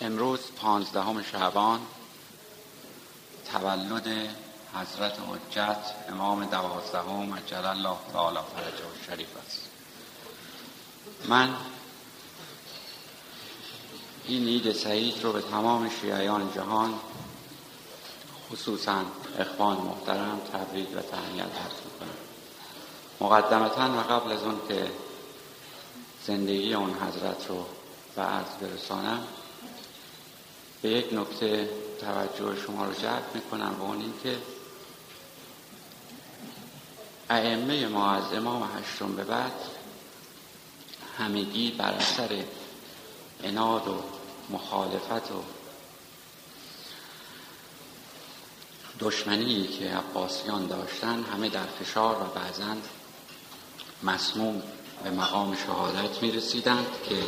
امروز پانزدهم شعبان تولد حضرت حجت امام دوازدهم عجل الله تعالی فرجه و شریف است. من این عید سعید رو به تمام شیعیان جهان خصوصا اخوان محترم تبریک و تهنیت عرض می‌کنم. مقدمتا و قبل از اون که زندگی اون حضرت رو به عرض برسانم به یک نکته توجه شما رو جلب می‌کنم و اون اینکه ائمه ما از امام هشتم به بعد همگی بر اثر اناد و مخالفت و دشمنی که عباسیان داشتن همه در فشار و بعضا مسموم به مقام شهادت می رسیدند که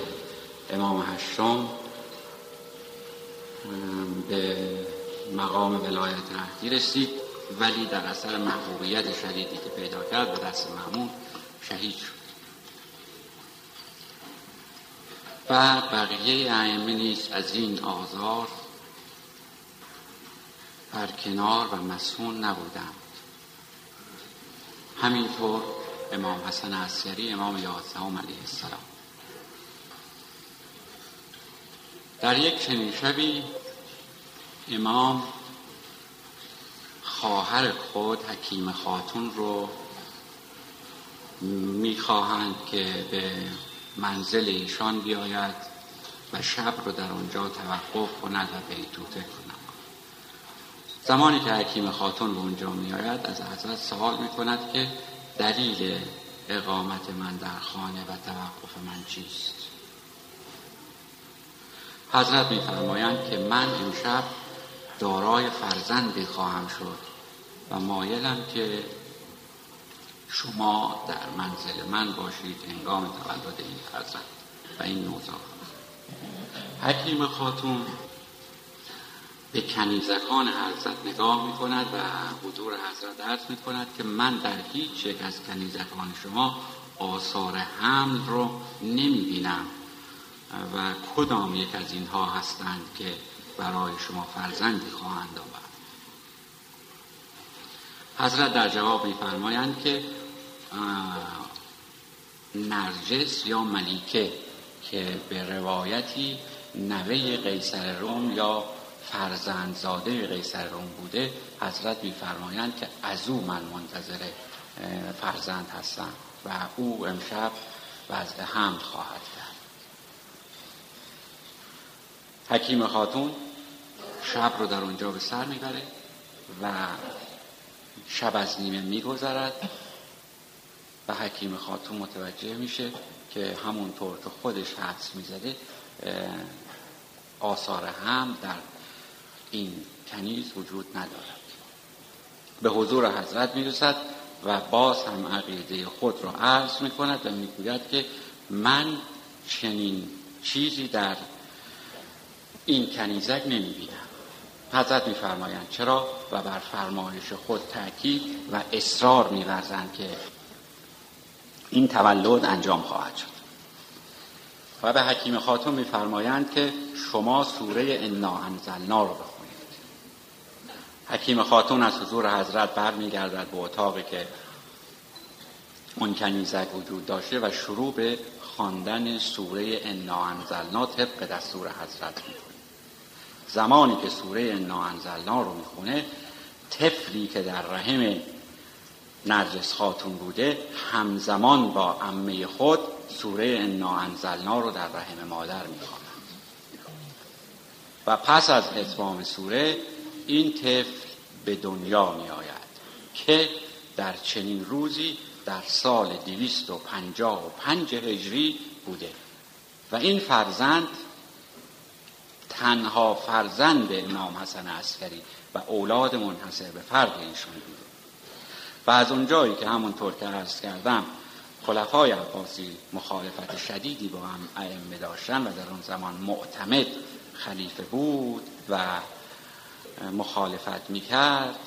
امام هشتم به مقام ولایت عهدی رسید. ولی در اثر محبوبیت شدیدی که پیدا کرد به دست معمون شهید شد. و بقیه ائمه نیز از این آزار برکنار و مسئول نبودند. همینطور امام حسن عسکری امام یازدهم علیه السلام. در یک چنین شبی امام خواهر خود حکیم خاتون رو می‌خواهند که به منزل ایشان بیاید و شب رو در آنجا توقف کند و بیتوته کند زمانی که حکیم خاتون به اونجا میآید از حضرت سوال می‌کند که دلیل اقامت من در خانه و توقف من چیست؟ حضرت میفرمایند که من امشب دارای فرزندی خواهم شد و مایلم که شما در منزل من باشید هنگام تولد این فرزند و این نوزاد. حکیم خاتون به کنیزکان حضرت نگاه می کند و حضور حضرت عرض می کند که من در هیچ یک از کنیزکان شما آثار حمل رو نمی بینم و کدام یک از اینها هستند که برای شما فرزندی خواهند آورد؟ حضرت در جواب میفرمایند که نرجس یا ملیکه که به روایتی نوه قیصر روم یا فرزندزاده قیصر روم بوده حضرت میفرمایند که از او من منتظر فرزند هستم و او امشب وضع حمل خواهد کرد. حکیم خاتون شب رو در اونجا به سر می‌بره و شب از نیمه میگذرد و حکیم خاتون متوجه میشه که همونطور که خودش حدس می‌زده آثار هم در این کنیز وجود ندارد. به حضور حضرت می‌رسد و باز هم عقیده خود را عرض می‌کند و می‌گوید که من چنین چیزی در این کنیزک نمی‌بینم. حضرت میفرمایند چرا؟ و بر فرمایش خود تاکید و اصرار میورزند که این تولد انجام خواهد شد. و به حکیم خاتون میفرمایند که شما سوره انا انزلنا رو بخونید. حکیم خاتون از حضور حضرت برمیگردد به اتاقی که اون کنیزک وجود داشته و شروع به خواندن سوره انا انزلنا طبق دستور حضرت می‌کنه زمانی که سوره انا انزلنا رو می‌خونه طفلی که در رحم نرجس خاتون بوده همزمان با امه خود سوره انا انزلنا رو در رحم مادر می‌خواند و پس از اتمام سوره این طفل به دنیا می آید که در چنین روزی در سال دویست و پنجاه و پنج هجری بوده. و این فرزند تنها فرزند امام حسن عسکری و اولاد منحصر به فرد ایشون بوده. و از اونجایی که همونطور که عرض کردم خلفای عباسی مخالفت شدیدی با هم ائمه داشتن و در اون زمان معتمد خلیفه بود و مخالفت می‌کرد.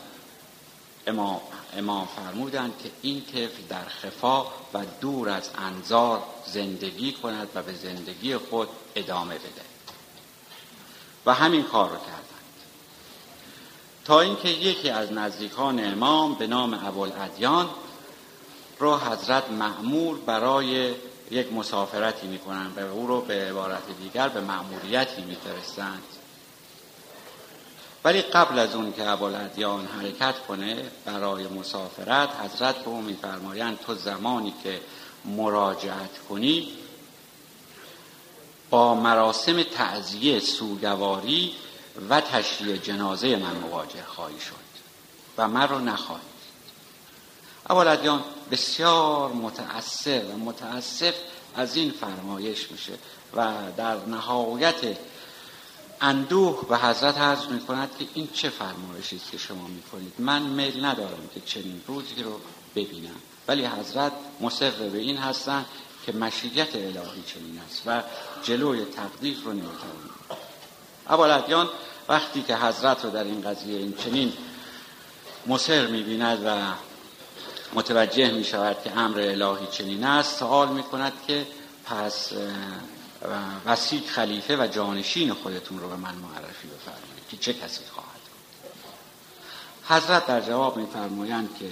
امام, امام فرمودند که این طفل در خفا و دور از انظار زندگی کند و به زندگی خود ادامه بده. و همین کار رو کردند. تا اینکه یکی از نزدیکان امام به نام ابوالادیان رو حضرت معمور برای یک مسافرتی می‌کنن و او رو به عبارت دیگر به معمولیتی میفرستند. ولی قبل از اون که ابوالادیان حرکت کنه برای مسافرت حضرت به او میفرمایند تو زمانی که مراجعت کنی با مراسم تعذیه سوگواری و تشریع جنازه من مواجه خواهی شد و من رو نخواهی ابوالادیان بسیار متأثر و متاسف از این فرمایش میشه و در نهایت اندوه و حضرت عرض می کند که این چه فرمایشی است که شما می کنید من میل ندارم که چنین روزی رو ببینم. ولی حضرت مصر به این هستند که مشیت الهی چنین است و جلوی تقدیر رو نمی‌توانیم ابوالادیان وقتی که حضرت رو در این قضیه این چنین مصر می‌بیند و متوجه می شود که امر الهی چنین است سوال می کند که پس وسیع خلیفه و جانشین خودتون رو به من معرفی بفرمایید که چه کسی خواهد حضرت در جواب میفرمایند که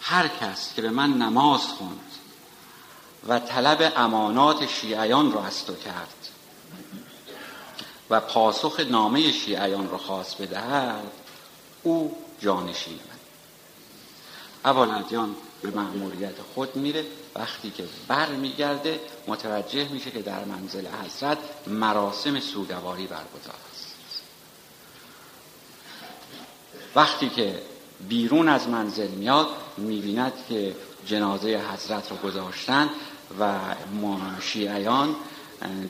هر کس که به من نماز خوند و طلب امانات شیعیان را از تو کرد و پاسخ نامه شیعیان را خواست بدهد او جانشین من ابوالادیان به معمولیت خود میره. وقتی که بر میگرده متوجه میشه که در منزل حضرت مراسم سوگواری برگزار است. وقتی که بیرون از منزل میاد می‌بیند که جنازه حضرت رو گذاشتن و شیعیان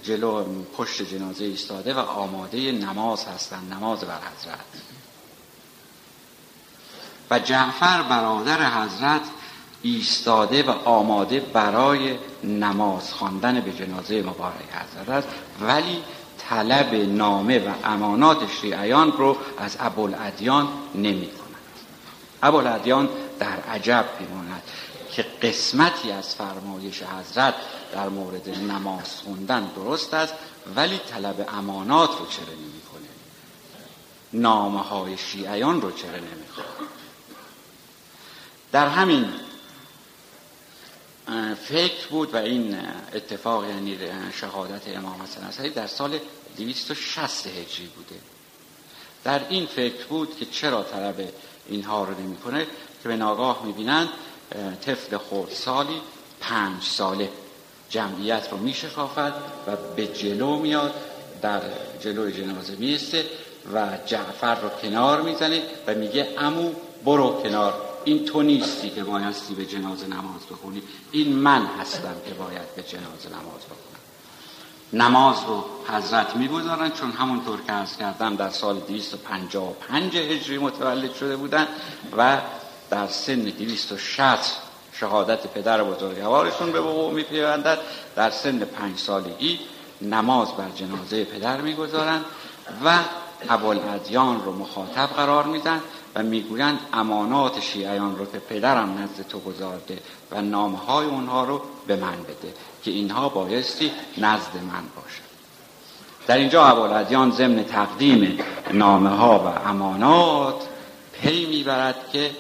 جلو پشت جنازه ایستاده و آماده نماز هستند نماز بر حضرت. و جعفر برادر حضرت ایستاده و آماده برای نماز خواندن به جنازه مبارک حضرت است. ولی طلب نامه و امانات شیعیان رو از ابوالادیان نمی کند. ابوالادیان در عجب میماند که قسمتی از فرمایش حضرت در مورد نماز خوندن درست است ولی طلب امانات رو چرا نمی‌کنه نامه های شیعیان رو چرا نمی‌خواد در همین فکر بود و این اتفاق یعنی شهادت امام حسن عصری در سال 260 هجری بوده. در این فکر بود که چرا طلب اینها رو نمی‌کنه؟ که به ناگاه می‌بینند طفل خورد سالی پنج ساله جمعیت رو میشکافد و به جلو میاد در جلوی جنازه میسته و جعفر رو کنار می‌زنه و میگه امو برو کنار. این تو نیستی که بایستی به جنازه نماز بخونی. این من هستم که باید به جنازه نماز بخونم. نماز رو حضرت می‌گذارن چون همونطور که از کردم در سال 255 هجری متولد شده بودن و در سن 260 شهادت پدر بزرگوارشون به وقوع میپیوندد. در سن پنج سالگی نماز بر جنازه پدر می‌گذارند و ابوالادیان رو مخاطب قرار میدن و می‌گویند امانات شیعیان رو که پدرم نزد تو گذارده و نامه های اونها رو به من بده که اینها بایستی نزد من باشد در اینجا ابوالادیان ضمن تقدیم نامه ها و امانات پی می‌برد که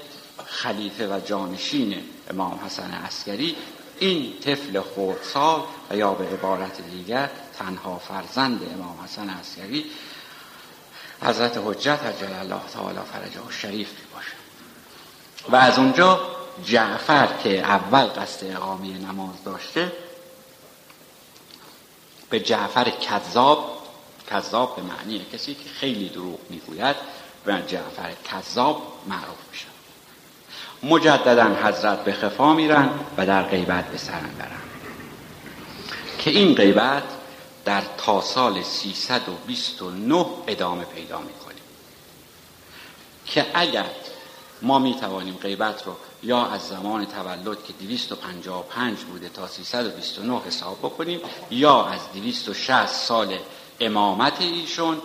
خلیفه و جانشین امام حسن عسکری این طفل خردسال یا به عبارت دیگر تنها فرزند امام حسن عسکری حضرت حجت عجل الله تعالی فرجه و شریف می باشه و از اونجا جعفر که اول قصد اقامه نماز داشته به جعفر کذاب کذاب به معنی کسی که خیلی دروغ می‌گوید و جعفر کذاب معروف میشه مجددا حضرت به خفا میرن و در غیبت به سر که این غیبت در تا سال 329 ادامه پیدا می‌کنیم. که اگر ما می توانیم غیبت رو یا از زمان تولد که 255 بوده تا 329 حساب بکنیم یا از 260 سال امامت ایشون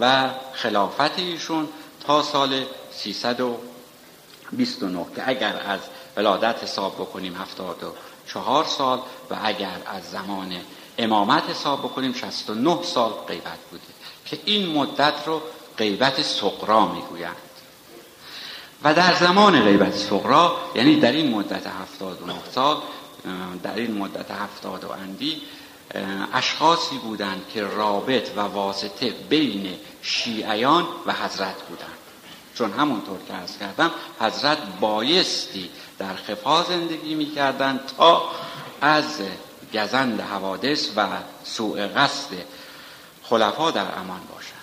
و خلافت ایشون تا سال 329 که اگر از ولادت حساب بکنیم 74 سال و اگر از زمان امامت حساب بکنیم 69 سال غیبت بوده که این مدت رو غیبت سقرا می‌گویند. و در زمان غیبت سقرا یعنی در این مدت هفتاد و نه سال در این مدت هفتاد و اندی اشخاصی بودند که رابط و واسطه بین شیعیان و حضرت بودند. چون همونطور که ارز کردم حضرت بایستی در خفا زندگی می‌کردند تا از گزند حوادث و سوء قصد خلفا در امان باشند.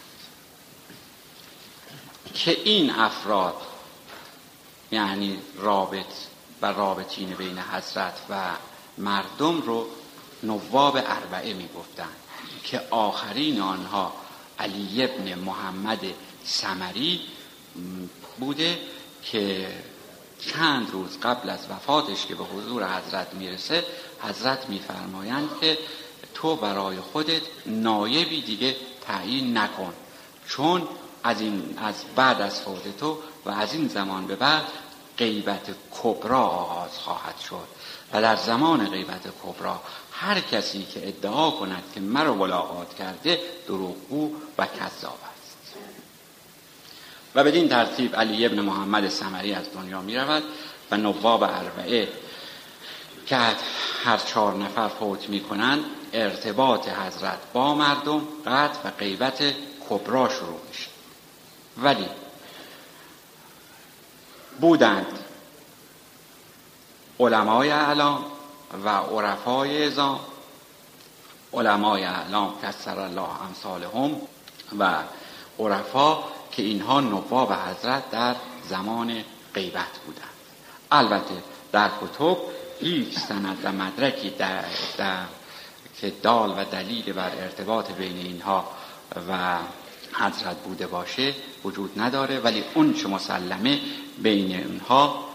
که این افراد یعنی رابط و رابطین بین حضرت و مردم رو نواب اربعه می گفتن که آخرین آنها علی ابن محمد سمری بوده که چند روز قبل از وفاتش که به حضور حضرت می‌رسه حضرت میفرمایند که تو برای خودت نایبی دیگه تعیین نکن. چون از, این از بعد از فوت تو و از این زمان به بعد غیبت کبرا آغاز خواهد شد. و در زمان غیبت کبرا هر کسی که ادعا کند که مرا ملاقات کرده دروغگو و کذاب و بدین ترتیب علی ابن محمد سمری از دنیا می رود و نواب اربعه که هر چهار نفر فوت می کنند ارتباط حضرت با مردم قطع و غیبت کبرا شروع میشه. ولی بودند علمای اعلام و عرفای ازام علمای اعلام کسر الله امثالهم و عرفا که اینها نواب حضرت در زمان غیبت بودند. البته در کتب هیچ سند و مدرکی در, در که دال و دلیل بر ارتباط بین اینها و حضرت بوده باشه وجود نداره ولی اون چه مسلمه بین اینها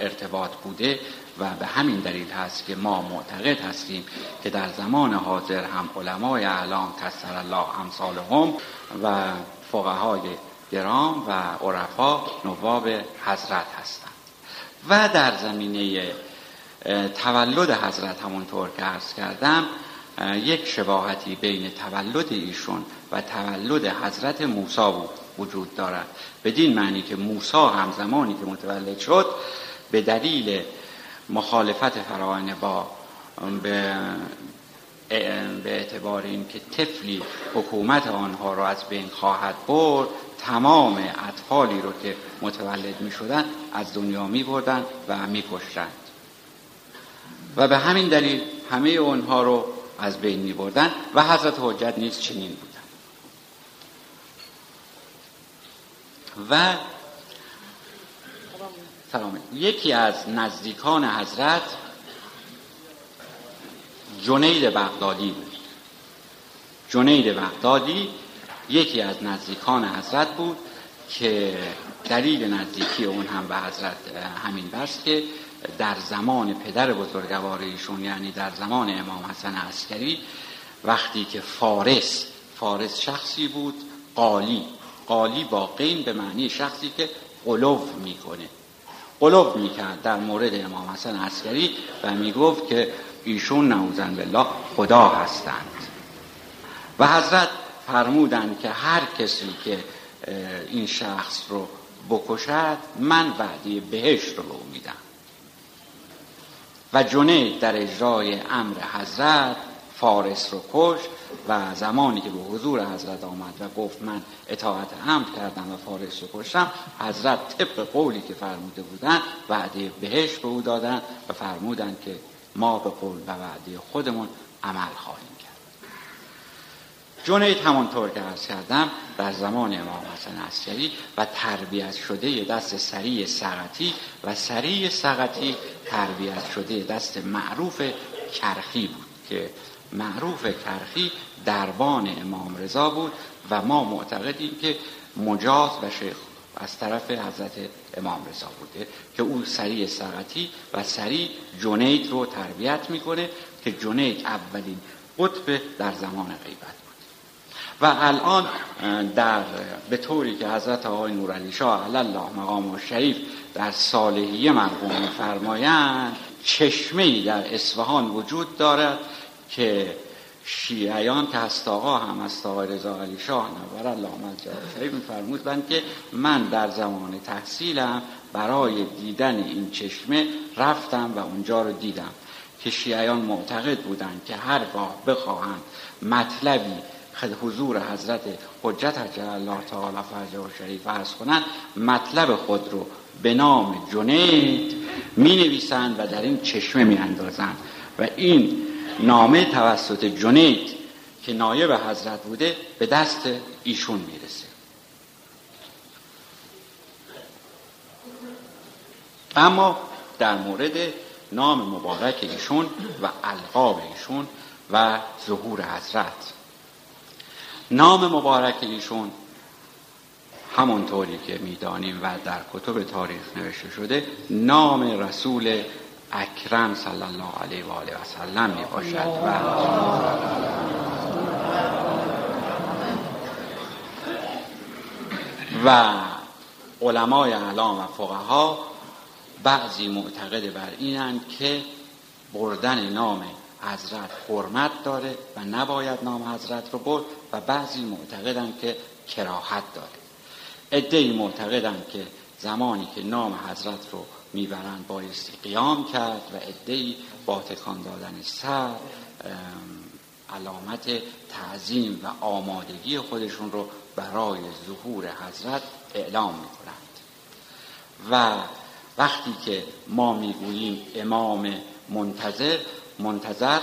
ارتباط بوده و به همین دلیل هست که ما معتقد هستیم که در زمان حاضر هم علمای اعلام کسر الله امثالهم و فقهای گرام و عرفا نواب حضرت هستند. و در زمینه تولد حضرت همونطور که عرض کردم یک شباهتی بین تولد ایشون و تولد حضرت موسی بود. وجود دارد. بدین معنی که موسی هم زمانی که متولد شد به دلیل مخالفت فراعنه با به به اعتبار اینکه طفلی حکومت آنها را از بین خواهد برد تمام اطفالی رو که متولد می شدن از دنیا می بردن و می کشتند و به همین دلیل همه اونها رو از بین می بردن و حضرت حجت نیز چنین بودن و سلام. یکی از نزدیکان حضرت جنید بغدادی بود. جنید بغدادی یکی از نزدیکان حضرت بود که دلیل نزدیکی اون هم به حضرت همین بس که در زمان پدر بزرگوار ایشون یعنی در زمان امام حسن عسکری وقتی که فارس فارس شخصی بود قالی. قالی با قین به معنی شخصی که قلوف می‌کنه. قلوب می‌کرد. در مورد امام حسن عسکری و می‌گفت که ایشون نعوذن بالله خدا هستند. و حضرت فرمودند که هر کسی که این شخص رو بکشد من وعده بهشت رو به میدم. و جنید در اجرای امر حضرت فارس رو کش و زمانی که به حضور حضرت آمد و گفت من اطاعت امر کردم و فارس رو کشتم حضرت طبق قولی که فرموده بودن وعده بهش به او دادن و فرمودن که ما به قول و وعده خودمون عمل خواهیم کرد. جنید همانطور که ارز کردم در زمان امام حسن عسکری و تربیت شده دست سریع سقطی و سریع سقطی تربیت شده دست معروف کرخی بود که معروف کرخی دربان امام رضا بود و ما معتقدیم که مجاز و شیخ از طرف حضرت امام رضا بوده که او سریع سقطی و سریع جنید رو تربیت می‌کنه که جنید اولین قطب در زمان غیبت بود. و الان در به طوری که حضرت آقای نورعلی شاه علی الله مقام شریف در صالحیه مرحوم فرمایند چشمه در اصفهان وجود دارد که شیعیان که هست آقا هم از آقای رضا علی شاه نور الله شریف میفرمودند که من در زمان تحصیلم برای دیدن این چشمه رفتم و اونجا رو دیدم که شیعیان معتقد بودند که هرگاه بخواهند مطلبی حضور حضرت حجت عجل الله تعالی فرجه و شریف ارز کنند مطلب خود رو به نام جنید می نویسند و در این چشمه می اندازند و این نامه توسط جنید که نایب حضرت بوده به دست ایشون می‌رسه. اما در مورد نام مبارک ایشون و القاب ایشون و ظهور حضرت. نام مبارک ایشون همونطوری که می‌دانیم و در کتب تاریخ نوشته شده نام رسول اکرم صلی الله علیه و آله و سلم می باشد و و علمای اعلام و فقها بعضی معتقد بر اینند که بردن نام حضرت حرمت داره و نباید نام حضرت رو برد و بعضی معتقدند که کراهت داره. ادهی معتقدند که زمانی که نام حضرت رو می‌برند بایستی قیام کرد و ادهی با تکان دادن سر علامت تعظیم و آمادگی خودشون رو برای ظهور حضرت اعلام می‌کنند. و وقتی که ما می‌گوییم امام منتظر منتظر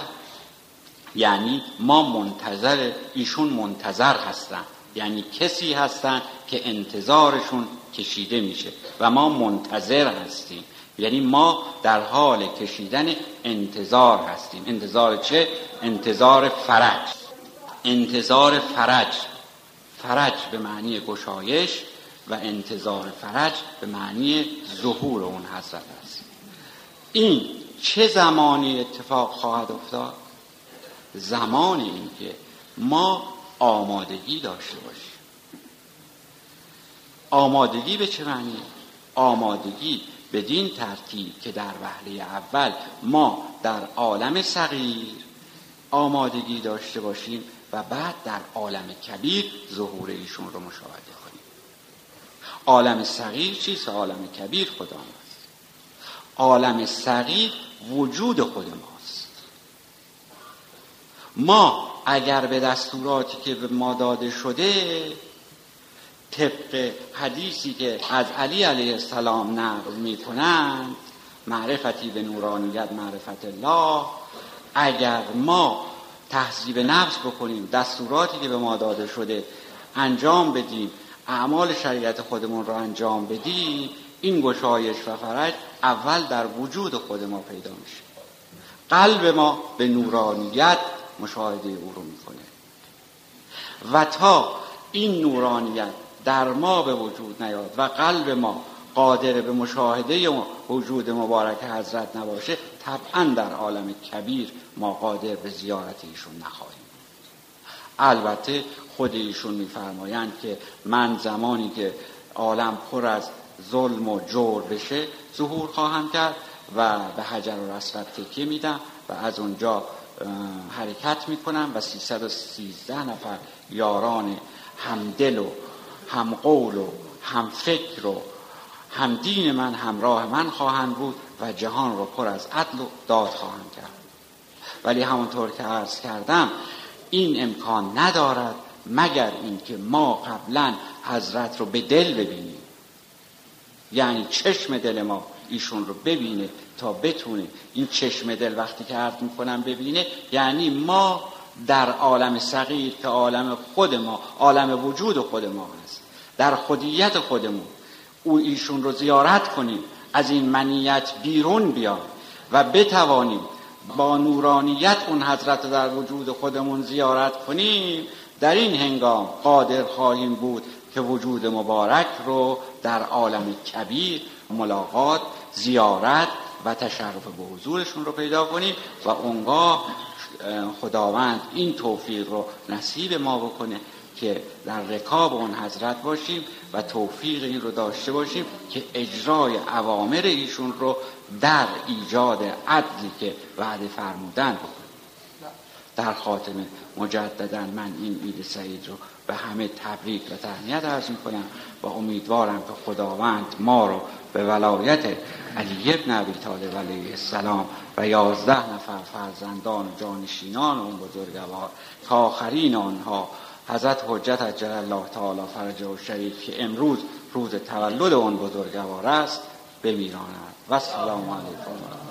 یعنی ما منتظر ایشون منتظر هستند. یعنی کسی هستند که انتظارشون کشیده میشه و ما منتظر هستیم. یعنی ما در حال کشیدن انتظار هستیم. انتظار چه؟ انتظار فرج. انتظار فرج. فرج به معنی گشایش و انتظار فرج به معنی ظهور اون حضرت است. این چه زمانی اتفاق خواهد افتاد؟ زمانی اینکه ما آمادگی داشته باشیم آمادگی به چه معنی؟ آمادگی بدین ترتیب که در وهله اول ما در عالم صغیر آمادگی داشته باشیم و بعد در عالم کبیر ظهور ایشون رو مشاهده کنیم عالم صغیر چیست؟ عالم کبیر خدا است عالم صغیر وجود خود ماست ما اگر به دستوراتی که به ما داده شده طبق حدیثی که از علی علیه السلام نقل می کنند معرفتی به نورانیت معرفت الله اگر ما تحذیب نفس بکنیم دستوراتی که به ما داده شده انجام بدیم اعمال شریعت خودمون رو انجام بدیم این گشایش و فرج اول در وجود خود ما پیدا میشه. قلب ما به نورانیت مشاهده او رو می‌کنه. و تا این نورانیت در ما به وجود نیاد و قلب ما قادر به مشاهده وجود مبارک حضرت نباشه طبعا در عالم کبیر ما قادر به زیارت ایشون نخواهیم البته خود ایشون میفرمایند که من زمانی که عالم پر از ظلم و جور بشه ظهور خواهم کرد و به حجر و رسوت تکیه میدم و از اونجا حرکت می‌کنم و 313 نفر یاران همدل و هم قول و هم فکر و هم دین من همراه من خواهند بود و جهان رو پر از عدل و داد خواهند کرد. ولی همونطور که عرض کردم این امکان ندارد مگر اینکه ما قبلا حضرت رو به دل ببینیم. یعنی چشم دل ما ایشون رو ببینه تا بتونه این چشم دل وقتی که عرض می‌کنم ببینه یعنی ما در عالم صغیر که عالم خود ما عالم وجود خود ما هست در خودیت خودمون او ایشون رو زیارت کنیم از این منیت بیرون بیایم و بتوانیم با نورانیت اون حضرت در وجود خودمون زیارت کنیم. در این هنگام قادر خواهیم بود که وجود مبارک رو در عالم کبیر ملاقات زیارت و تشرف به حضورشون رو پیدا کنیم و اونگاه خداوند این توفیق رو نصیب ما بکنه که در رکاب اون حضرت باشیم و توفیق این رو داشته باشیم که اجرای عوامر ایشون رو در ایجاد عدلی که وعده فرمودن بکنیم. در خاتمه مجددا من این عید سعید رو به همه تبریک و تهنیت عرض می‌کنم و امیدوارم که خداوند ما رو به ولایت علی ابن ابی طالب علیه السلام و یازده نفر فرزندان و جانشینان اون بزرگوار. که آخرین آنها حضرت حجت عجل الله تعالی فرجه و شریف که امروز روز تولد اون بزرگوار است بمیراند و سلام علیکم.